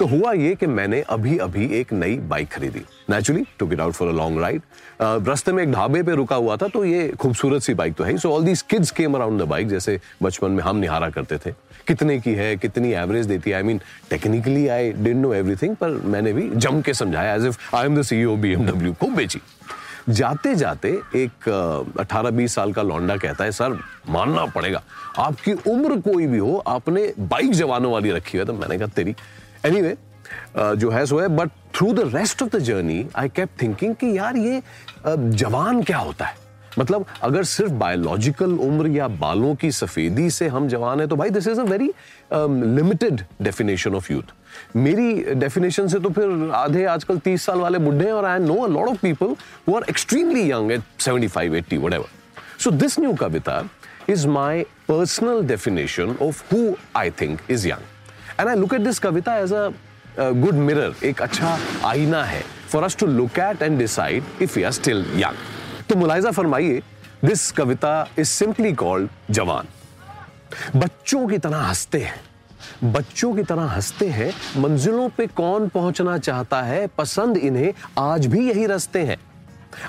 तो हुआ ये कि मैंने अभी अभी एक नई बाइक खरीदी। Naturally to get out for a long ride रास्ते में एक ढाबे पे रुका हुआ था तो ये खूबसूरत सी बाइक तो है so all these kids came around the bike जैसे बचपन में हम निहारा करते थे। कितने की है, कितनी एवरेज देती है? I mean technically I don't know everything पर मैंने भी जम के समझाया as if I am the CEO BMW खूब बेची। जाते जाते एक अठारह बीस साल का लौंडा कहता है, सर, मानना पड़ेगा। आपकी उम्र कोई भी हो, आपने बाइक जवानों वाली रखी है। तो मैंने कहा, तेरी anyway, जो है सो है but through the rest of the journey I kept thinking कि यार ये जवान क्या होता है? मतलब अगर सिर्फ़ बायोलॉजिकल उम्र या बालों की सफेदी से हम जवान है तो भाई this is a very limited definition of youth मेरी डेफिनेशन से तो फिर आधे आजकल तीस साल वाले बुढ़े हैं और I know a lot of people who are extremely young at 75 80 whatever so this new kavita is my personal definition of who I think is young. And I look at this kavita as a good mirror एक अच्छा आईना है for us to look at and decide if you are still young तो मुलायजा फरमाइए this kavita is simply called Jawan. बच्चों की तरह हँसते हैं। बच्चों की तरह हँसते हैं, मंजिलों पे कौन पहुँचना चाहता है, पसंद इन्हें आज भी यही रस्ते हैं।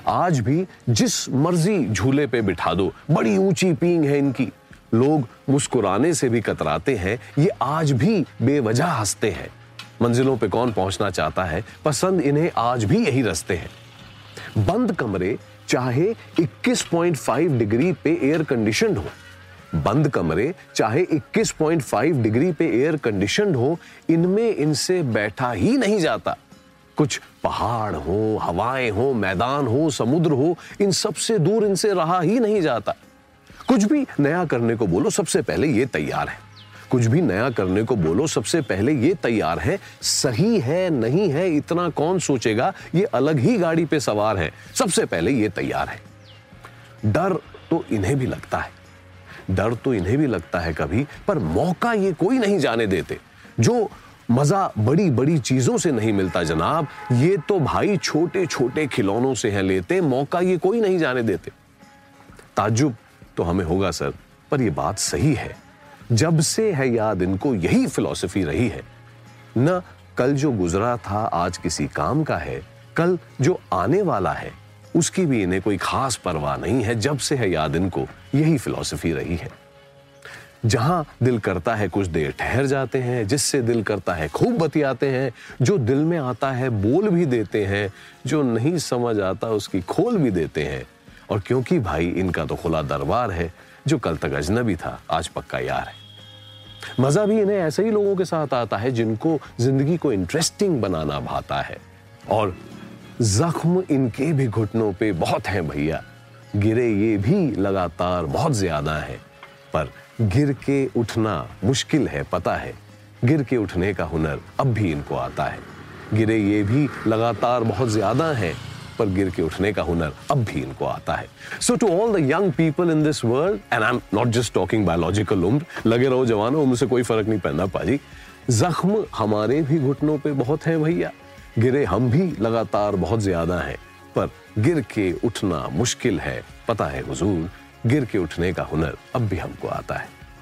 आज भी जिस मर्ज़ी झूले पे बिठा दो, बड़ी ऊँची पींग है इनकी। लोग मुस्कुराने से भी कतराते हैं, ये आज भी बेवजह हँसते हैं। मंजिलों पे कौन पहुँचना चाहता है, पसंद इन्हें आज भी यही रस्ते हैं। बंद कमरे, चाहे 21.5 डिग्री पे एयर कंडीशन हो। बंद कमरे, चाहे 21.5 डिग्री पे एयर कंडीशन हो, इनमें इनसे बैठा ही नहीं जाता। कुछ पहाड़ हो, हवाएँ हो, मैदान हो, समुद्र हो, इन सबसे दूर इनसे रहा ही नहीं जाता। कुछ भी नया करने को बोलो, सबसे पहले ये तैयार है। कुछ भी नया करने को बोलो, सबसे पहले ये तैयार है, सही है, नहीं है, इतना कौन सोचेगा? ये अलग ही गाड़ी पे सवार है। सबसे पहले ये तैयार है। डर तो इन्हें भी लगता है। डर तो इन्हें भी लगता है कभी, पर मौका ये कोई नहीं जाने देते। जो मज़ा बड़ी बड़ी चीज़ों से नहीं मिलता जनाब, ये तो भाई छोटे छोटे खिलौनों से है लेते, मौका ये कोई नहीं जाने देते। ताजुब तो हमें होगा, सर। पर यह बात सही है। जब से है याद, इनको यही फिलॉसफी रही है। न, कल जो गुजरा था, आज किसी काम का है। कल जो आने वाला है, उसकी भी इन्हें कोई खास परवाह नहीं है। जब से है याद, इनको यही फिलॉसफी रही है। जहाँ दिल करता है, कुछ देर ठहर जाते हैं। जिससे दिल करता है, खूब बतियाते हैं। जो दिल में आता है, बोल भी देते हैं। जो नहीं समझ आता, उसकी खोल भी देते हैं। और क्योंकि भाई इनका तो खुला दरबार है, जो कल तक अजनबी था, आज पक्का यार है। मज़ा भी इन्हें ऐसे ही लोगों के साथ आता है, जिनको ज़िंदगी को इंटरेस्टिंग बनाना भाता है। और जख्म इनके भी घुटनों पे बहुत हैं भैया। गिरे ये भी लगातार बहुत ज़्यादा है। पर गिर के उठना मुश्किल है, पता है। गिर के उठने का हुनर अब भी इनको आता है। गिरे ये भी लगातार बहुत ज़्यादा है। पर गिर के उठने का हुनर अब भी इनको आता है। So to all the young people in this world and I am not just talking biological umr, लगे रहो जवानों, उम्र से कोई फ़र्क नहीं पड़ना पाजी। जख्म हमारे भी घुटनों पे बहुत है भैया। गिरे हम भी लगातार बहुत ज़्यादा हैं। पर गिर के उठना मुश्किल है। पता है हुजूर, गिर के उठने का हुनर अब भी हमको आता है।